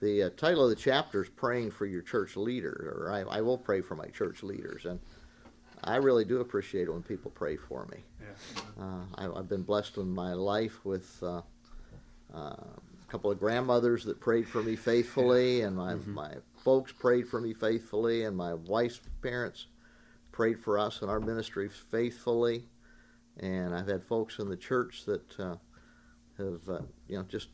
the uh, title of the chapter is "Praying for Your Church Leader," or I, I will pray for my church leaders, and I really do appreciate it when people pray for me. Yeah. Uh, I, I've been blessed in my life with uh, uh, a couple of grandmothers that prayed for me faithfully, and my, my folks prayed for me faithfully, and my wife's parents prayed for us and our ministry faithfully. And I've had folks in the church that uh, have, uh, you know, just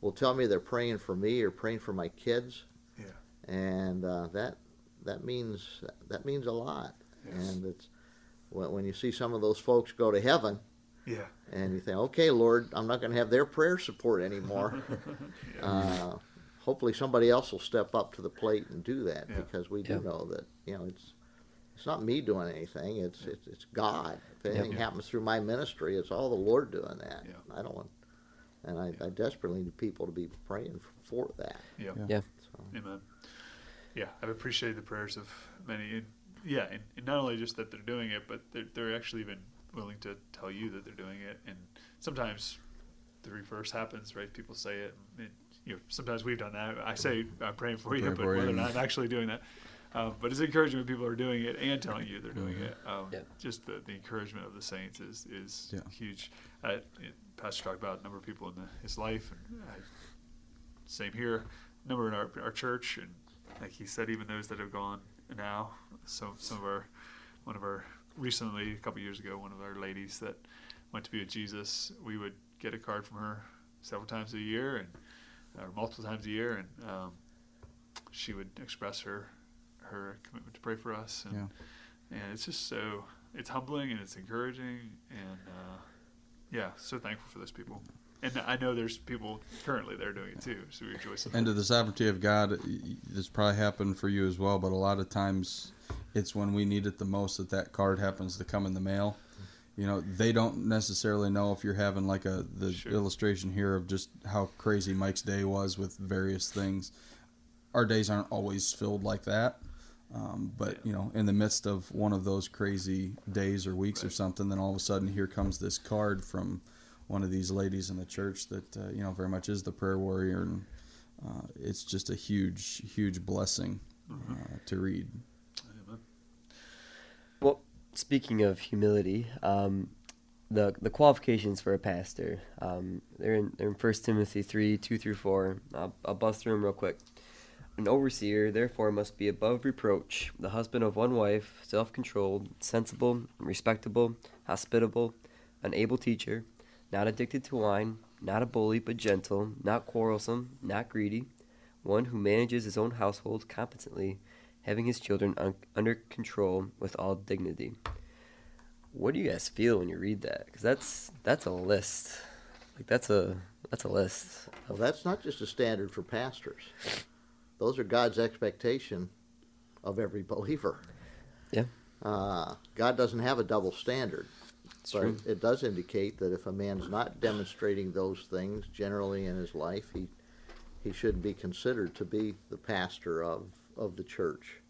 will tell me they're praying for me or praying for my kids, Yeah. and uh, that that means that means a lot. Yes. And it's when, when you see some of those folks go to heaven, Yeah. and you think, okay, Lord, I'm not going to have their prayer support anymore. uh, hopefully, somebody else will step up to the plate and do that Yeah. because we do Yeah. know that you know it's it's not me doing anything; it's it's, it's God. If anything Yeah. happens through my ministry, it's all the Lord doing that. Yeah. I don't want, and I, I desperately need people to be praying for that. Yeah. Yeah. So, Amen. Yeah, I've appreciated the prayers of many. And yeah, and, and not only just that they're doing it, but they're, they're actually even willing to tell you that they're doing it. And sometimes the reverse happens, right? People say it. And it you know, sometimes we've done that. I say I'm praying for you, Praying but for you. whether or not I'm actually doing that. Um, but it's encouraging when people are doing it and telling you they're doing Mhm. it. Um, Yeah. Just the, the encouragement of the saints is is Yeah. huge. Uh, it, Pastor talked about a number of people in the, his life, and I, same here. Number in our, our church, and like he said, even those that have gone now. So some of our, one of our recently a couple years ago, one of our ladies that went to be with Jesus, we would get a card from her several times a year and or multiple times a year, and um, she would express her her commitment to pray for us, and Yeah. and it's just so it's humbling and it's encouraging, and uh, yeah, so thankful for those people. And I know there's people currently that are doing it too, so we rejoice. in And to the sovereignty of God, this probably happened for you as well, but a lot of times it's when we need it the most that that card happens to come in the mail. You know, they don't necessarily know if you're having like a the Sure. illustration here of just how crazy Mike's day was with various things. Our days aren't always filled like that. Um, but Yeah. you know, in the midst of one of those crazy days or weeks or something, then all of a sudden here comes this card from one of these ladies in the church that uh, you know very much is the prayer warrior, and uh, it's just a huge, huge blessing Mm-hmm. uh, to read. Well, speaking of humility, um, the the qualifications for a pastor, um, they're in they're in First Timothy three two through four. I'll, I'll buzz through them real quick. An overseer, therefore, must be above reproach, the husband of one wife, self controlled, sensible, respectable, hospitable, an able teacher, not addicted to wine, not a bully, but gentle, not quarrelsome, not greedy, one who manages his own household competently, having his children un- under control with all dignity. What do you guys feel when you read that? Because that's that's a list. Like that's a that's a list. Well, that's not just a standard for pastors. Those are God's expectation of every believer. Yeah. Uh, God doesn't have a double standard. It's but true. it does indicate that if a man's not demonstrating those things generally in his life, he he shouldn't be considered to be the pastor of, of the church.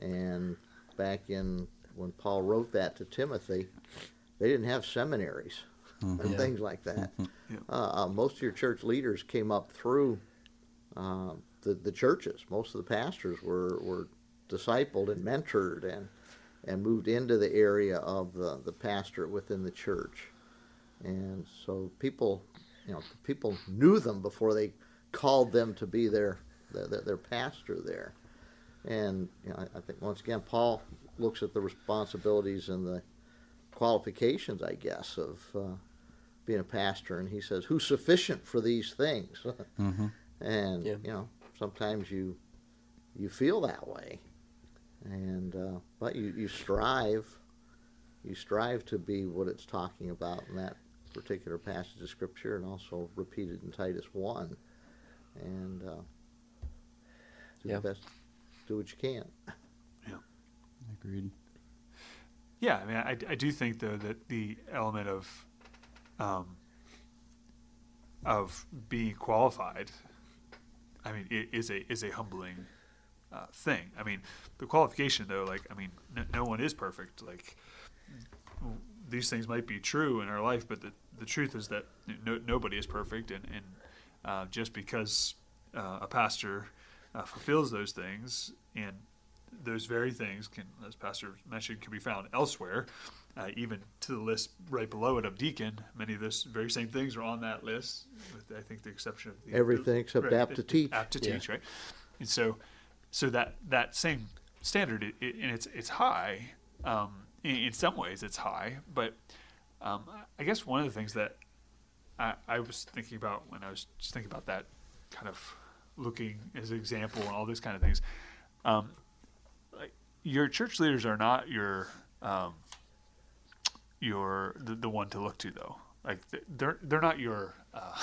And back in when Paul wrote that to Timothy, they didn't have seminaries and Yeah. things like that. Yeah. Uh, uh, most of your church leaders came up through uh, the the churches. Most of the pastors were were discipled and mentored and and moved into the area of the, the pastor within the church. And so people, you know, people knew them before they called them to be their their, their, their pastor there. And you know, I, I think once again, Paul looks at the responsibilities and the qualifications, I guess, of uh, being a pastor, and he says, "Who's sufficient for these things?" hmm and Yeah. you know, sometimes you you feel that way, and uh, but you, you strive, you strive to be what it's talking about in that particular passage of scripture, and also repeated in Titus one, and uh, do Yeah. the best, do what you can. Yeah, agreed. Yeah, I mean, I, I do think though that the element of, um, of being qualified, I mean, it is a is a humbling uh, thing. I mean, the qualification though, like, I mean, no, no one is perfect. Like, these things might be true in our life, but the the truth is that no, nobody is perfect, and and uh, just because uh, a pastor uh, fulfills those things, and those very things can, as Pastor mentioned, can be found elsewhere. Uh, even to the list right below it of deacon, many of those very same things are on that list, with I think the exception of the, Everything except apt to teach. Apt to Yeah. teach, right? And so, so that that same standard, it, it, and it's it's high. Um, in, in some ways, it's high, but um, I guess one of the things that I, I was thinking about when I was just thinking about that kind of looking as an example and all those kind of things. Um, like your church leaders are not your um, your the, the one to look to though. Like they're they're not your uh,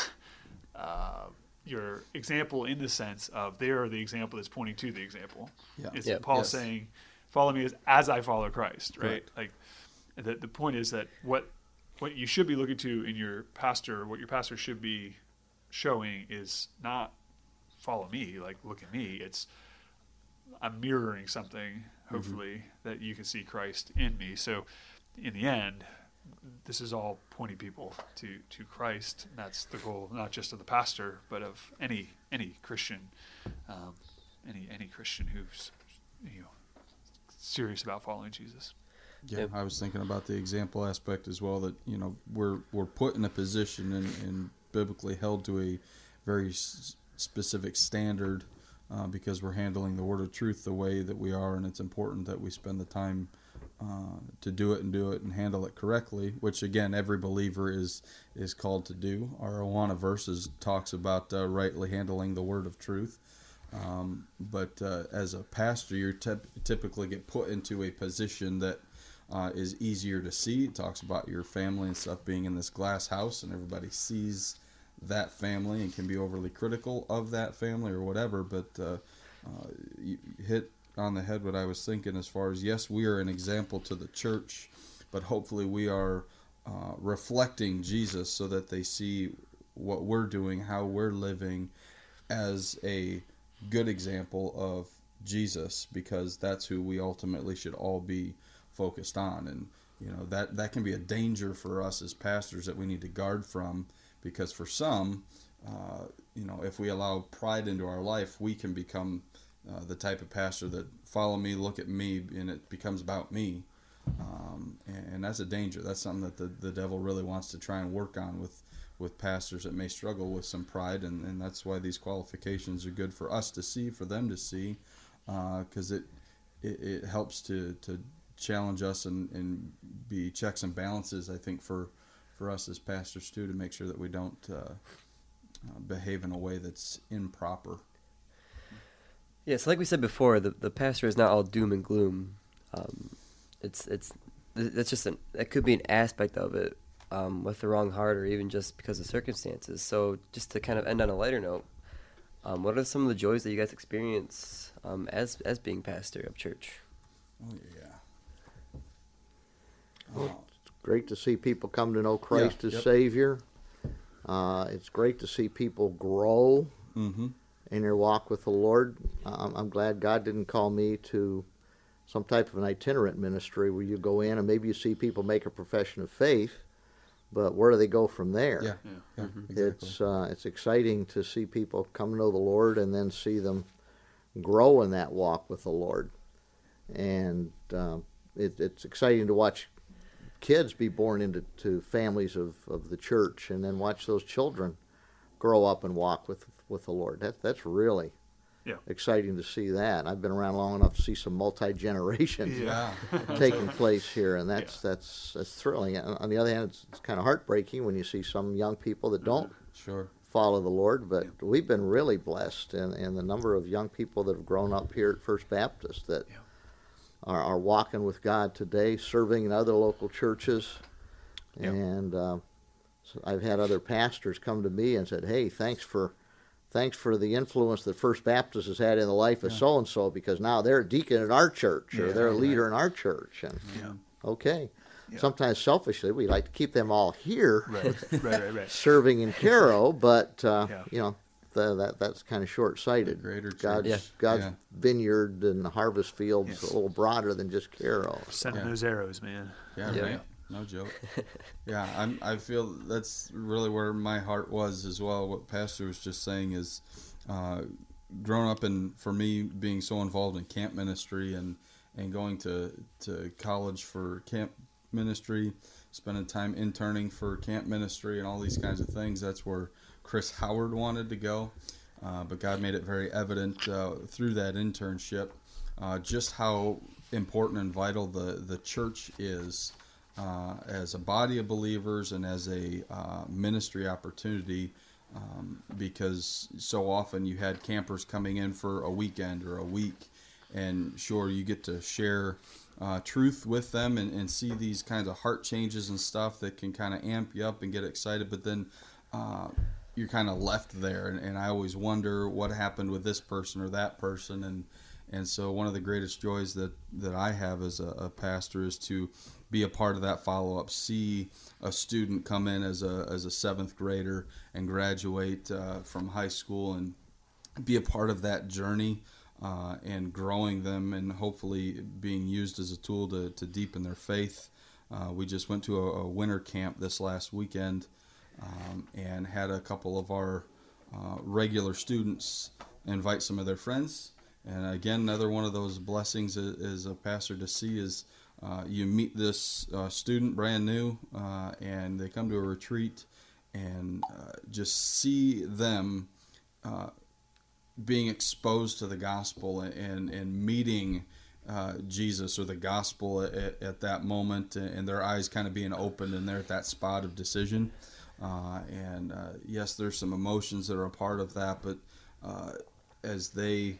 uh, your example in the sense of they are the example that's pointing to the example. Yeah. It's Yeah. Paul Yes. saying, "Follow me as, as I follow Christ." Right. Correct. Like the the point is that what what you should be looking to in your pastor, what your pastor should be showing is not follow me, like look at me. It's I'm mirroring something, hopefully, that you can see Christ in me. So, in the end, this is all pointing people to to Christ. And that's the goal, not just of the pastor, but of any any Christian, um, any any Christian who's you know serious about following Jesus. Yeah. I was thinking about the example aspect as well. That you know we're we're put in a position and, and biblically held to a very s- specific standard uh, because we're handling the word of truth the way that we are, and it's important that we spend the time uh, to do it and do it and handle it correctly. Which again, every believer is is called to do. Our Awana verses talks about uh, rightly handling the word of truth. Um, but uh, as a pastor, you typ- typically get put into a position that uh, is easier to see. It talks about your family and stuff being in this glass house, and everybody sees that family and can be overly critical of that family or whatever. But uh, you hit on the head what I was thinking as far as yes, we are an example to the church, but hopefully we are uh, reflecting Jesus so that they see what we're doing, how we're living as a good example of Jesus because that's who we ultimately should all be focused on. And you know that that can be a danger for us as pastors that we need to guard from because for some uh, you know if we allow pride into our life we can become uh, the type of pastor that follow me look at me and it becomes about me. Um, and, and that's a danger. That's something that the, the devil really wants to try and work on with with pastors that may struggle with some pride. And, and that's why these qualifications are good for us to see for them to see because it, it it helps to to challenge us and, and be checks and balances I think for for us as pastors too to make sure that we don't uh, uh, behave in a way that's improper Yes, like we said before, the the pastor is not all doom and gloom. Um, it's it's that's just an that could be an aspect of it um, with the wrong heart or even just because of circumstances. So just to kind of end on a lighter note, um, what are some of the joys that you guys experience um, as as being pastor of church? oh yeah Well, it's great to see people come to know Christ Yeah, as yep. Savior. Uh, it's great to see people grow mm-hmm. In your walk with the Lord. Um, I'm glad God didn't call me to some type of an itinerant ministry where you go in and maybe you see people make a profession of faith, but where do they go from there? yeah, Yeah. yeah Mhm. exactly It's uh, it's exciting to see people come to know the Lord and then see them grow in that walk with the Lord, and uh, it, it's exciting to watch kids be born into to families of, of the church and then watch those children grow up and walk with with the Lord. That that's really Yeah. exciting to see that. I've been around long enough to see some multi generations Yeah. taking place here, and that's that's that's thrilling. And on the other hand, it's, it's kind of heartbreaking when you see some young people that don't sure follow the Lord. But we've been really blessed, and and the number of young people that have grown up here at First Baptist that Yeah. are, are walking with God today, serving in other local churches, Yeah. and uh, so I've had other pastors come to me and said, "Hey, thanks for." Thanks for the influence that First Baptist has had in the life of so and so, because now they're a deacon in our church or Yeah, they're a right. leader in our church, and Yeah. okay. Yeah. Sometimes selfishly, we like to keep them all here Right. right. Right. Right. serving in Caro, but uh, Yeah. you know the, that that's kind of short sighted. God's, church. God's Yeah. vineyard and harvest fields Yes. a little broader than just Caro. Sending Yeah. those arrows, man. Yeah, Yeah. right. No joke. yeah, I'm. I feel that's really where my heart was as well. What Pastor was just saying is, uh, growing up and for me being so involved in camp ministry and and going to to college for camp ministry, spending time interning for camp ministry and all these kinds of things. That's where Chris Howard wanted to go, uh, but God made it very evident uh, through that internship uh, just how important and vital the the church is. Uh, as a body of believers and as a uh, ministry opportunity, um, because so often you had campers coming in for a weekend or a week, and sure you get to share uh, truth with them and, and see these kinds of heart changes and stuff that can kind of amp you up and get excited, but then uh, you're kind of left there, and, and I always wonder what happened with this person or that person, and and so one of the greatest joys that that I have as a, a pastor is to be a part of that follow up. See a student come in as a as a seventh grader and graduate uh, from high school and be a part of that journey uh, and growing them and hopefully being used as a tool to, to deepen their faith. Uh, we just went to a, a, winter camp this last weekend um, and had a couple of our uh, regular students invite some of their friends. And again, another one of those blessings as a pastor to see is uh, you meet this uh, student brand new, uh, and they come to a retreat, and uh, just see them being exposed to the gospel and and meeting Jesus or the gospel at, at, that moment, and their eyes kind of being opened, and they're at that spot of decision. and yes, there's some emotions that are a part of that, but as they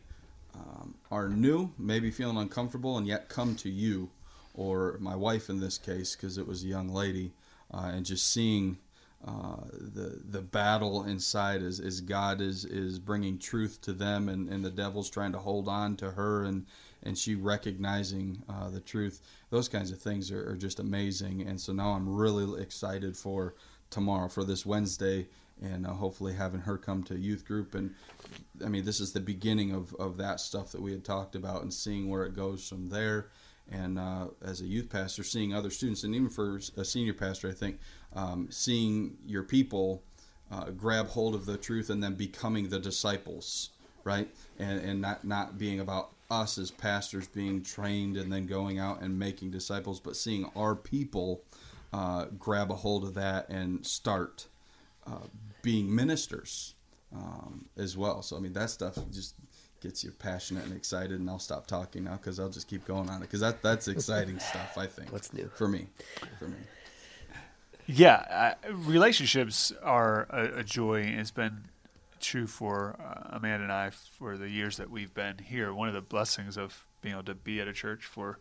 um, are new, maybe feeling uncomfortable, and yet come to you or my wife in this case, because it was a young lady, uh, and just seeing uh, the the battle inside as, as God is is bringing truth to them, and, and the devil's trying to hold on to her, and and she recognizing uh, the truth. Those kinds of things are, are just amazing, and so now I'm really excited for tomorrow for this Wednesday and uh, hopefully having her come to youth group and i mean this is the beginning of, of that stuff that we had talked about and seeing where it goes from there and uh, as a youth pastor, seeing other students, and even for a senior pastor, I think um, seeing your people uh, grab hold of the truth and then becoming the disciples, right? And and not not being about us as pastors being trained and then going out and making disciples, but seeing our people uh, grab a hold of that and start uh, being ministers um, as well. So I mean that stuff just gets you passionate and excited, and I'll stop talking now because I'll just keep going on it because that that's exciting stuff. I think. What's new for me? For me. Yeah, uh, relationships are a, a, joy. It's been true for uh, Amanda and I for the years that we've been here. One of the blessings of being able to be at a church for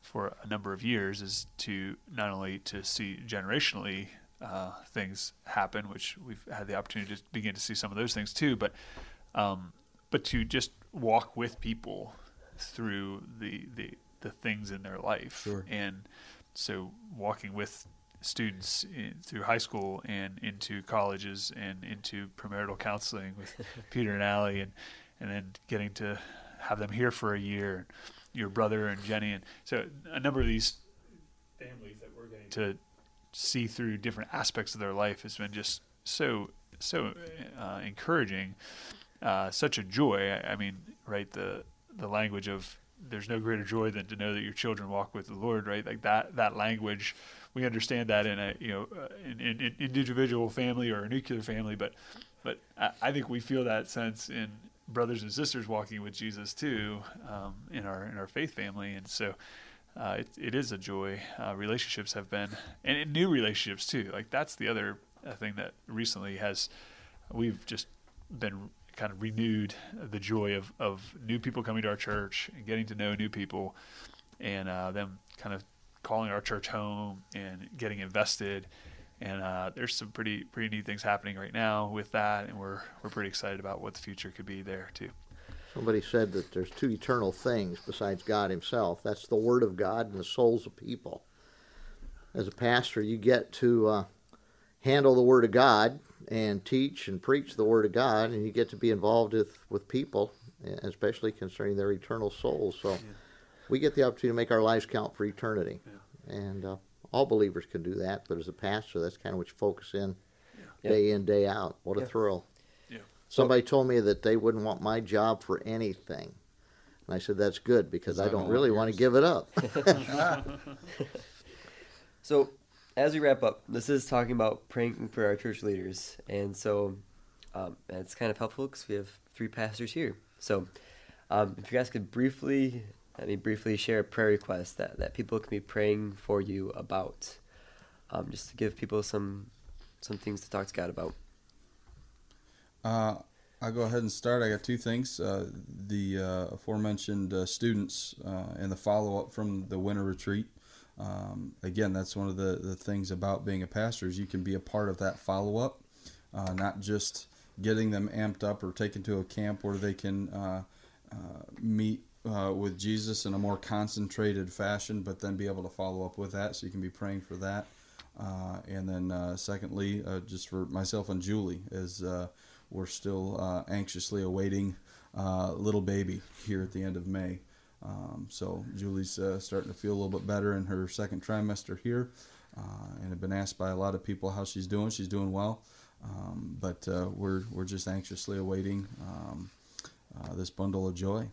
for a number of years is to not only to see generationally uh, things happen, which we've had the opportunity to begin to see some of those things too, but um, but to just walk with people through the the, the things in their life sure. and so walking with students in, through high school and into colleges and into premarital counseling with Peter and Allie and and then getting to have them here for a year your brother and Jenny and so a number of these families that we're getting to see through different aspects of their life has been just so so uh, encouraging uh, such a joy. I, I, mean, right the the language of there's no greater joy than to know that your children walk with the Lord. Right, like that that language. We understand that in a you know uh, in, in, in individual family or a nuclear family, but but I, I, think we feel that sense in brothers and sisters walking with Jesus too um, in our in our faith family, and so. Uh, it, it is a joy. Uh, relationships have been, and, new relationships too. Like that's the other uh, thing that recently has, we've just been kind of renewed the joy of, of new people coming to our church and getting to know new people and uh, them kind of calling our church home and getting invested. And uh, there's some pretty pretty neat things happening right now with that, and we're we're pretty excited about what the future could be there too. Somebody said that there's two eternal things besides God Himself. That's the Word of God and the souls of people. As a pastor, you get to uh, handle the Word of God and teach and preach the Word of God, and you get to be involved with, with people, especially concerning their eternal souls. So yeah. we get the opportunity to make our lives count for eternity. Yeah. And uh, all believers can do that, but as a pastor, that's kind of what you focus in yeah. day in, day out. What a thrill. Yeah. Somebody told me that they wouldn't want my job for anything. And I said, that's good because I don't really want to give it up. So, as we wrap up, this is talking about praying for our church leaders, and so um, it's kind of helpful because we have three pastors here. So, um, if you guys could briefly, let me briefly share a prayer request that, that people can be praying for you about, um, just to give people some some things to talk to God about. Uh, I'll go ahead and start. I got two things. Uh, the uh, aforementioned uh, students uh, and the follow up from the winter retreat. Um, again, that's one of the, the things about being a pastor is you can be a part of that follow up, uh, not just getting them amped up or taken to a camp where they can uh, uh, meet uh, with Jesus in a more concentrated fashion, but then be able to follow up with that. So you can be praying for that. Uh, and then, uh, secondly, just for myself and Julie, as we're still anxiously awaiting little baby here at the end of May. Um, so Julie's uh, starting to feel a little bit better in her second trimester here, uh, and have been asked by a lot of people how she's doing. She's doing well, um, but uh, we're we're just anxiously awaiting um, uh, this bundle of joy.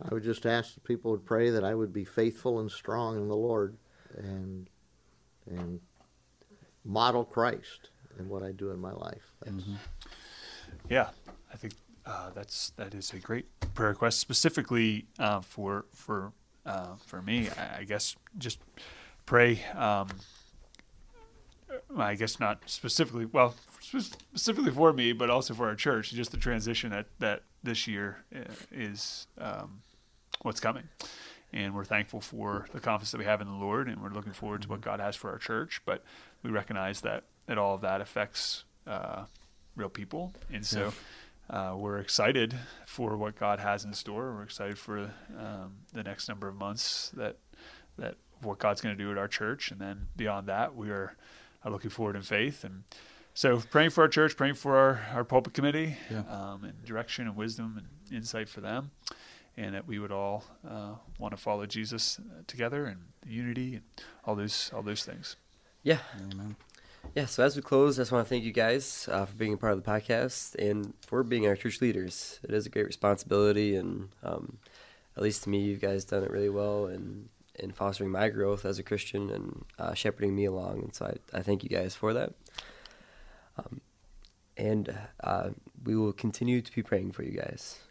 I would just ask that people would pray that I would be faithful and strong in the Lord and and model Christ in what I do in my life. That's, Yeah, I think uh, that's that is a great prayer request, specifically uh, for for uh, for me. I, I guess just pray. Um, I guess not specifically. Well, specifically for me, but also for our church. Just the transition that that this year uh, is um, what's coming, and we're thankful for the confidence that we have in the Lord, and we're looking forward to what God has for our church. But we recognize that that all of that affects uh, real people, and so uh, we're excited for what God has in store. We're excited for um, the next number of months that that what God's going to do at our church, and then beyond that, we are, are looking forward in faith and. So praying for our church, praying for our, our pulpit committee, Yeah. um, and direction and wisdom and insight for them, and that we would all uh, want to follow Jesus uh, together and unity and all those all those things. Yeah, Amen. Yeah, so as we close, I just want to thank you guys uh, for being a part of the podcast and for being our church leaders. It is a great responsibility, and um, at least to me, you guys done it really well in, in fostering my growth as a Christian and uh, shepherding me along. And so I, I thank you guys for that. Um, and uh, we will continue to be praying for you guys.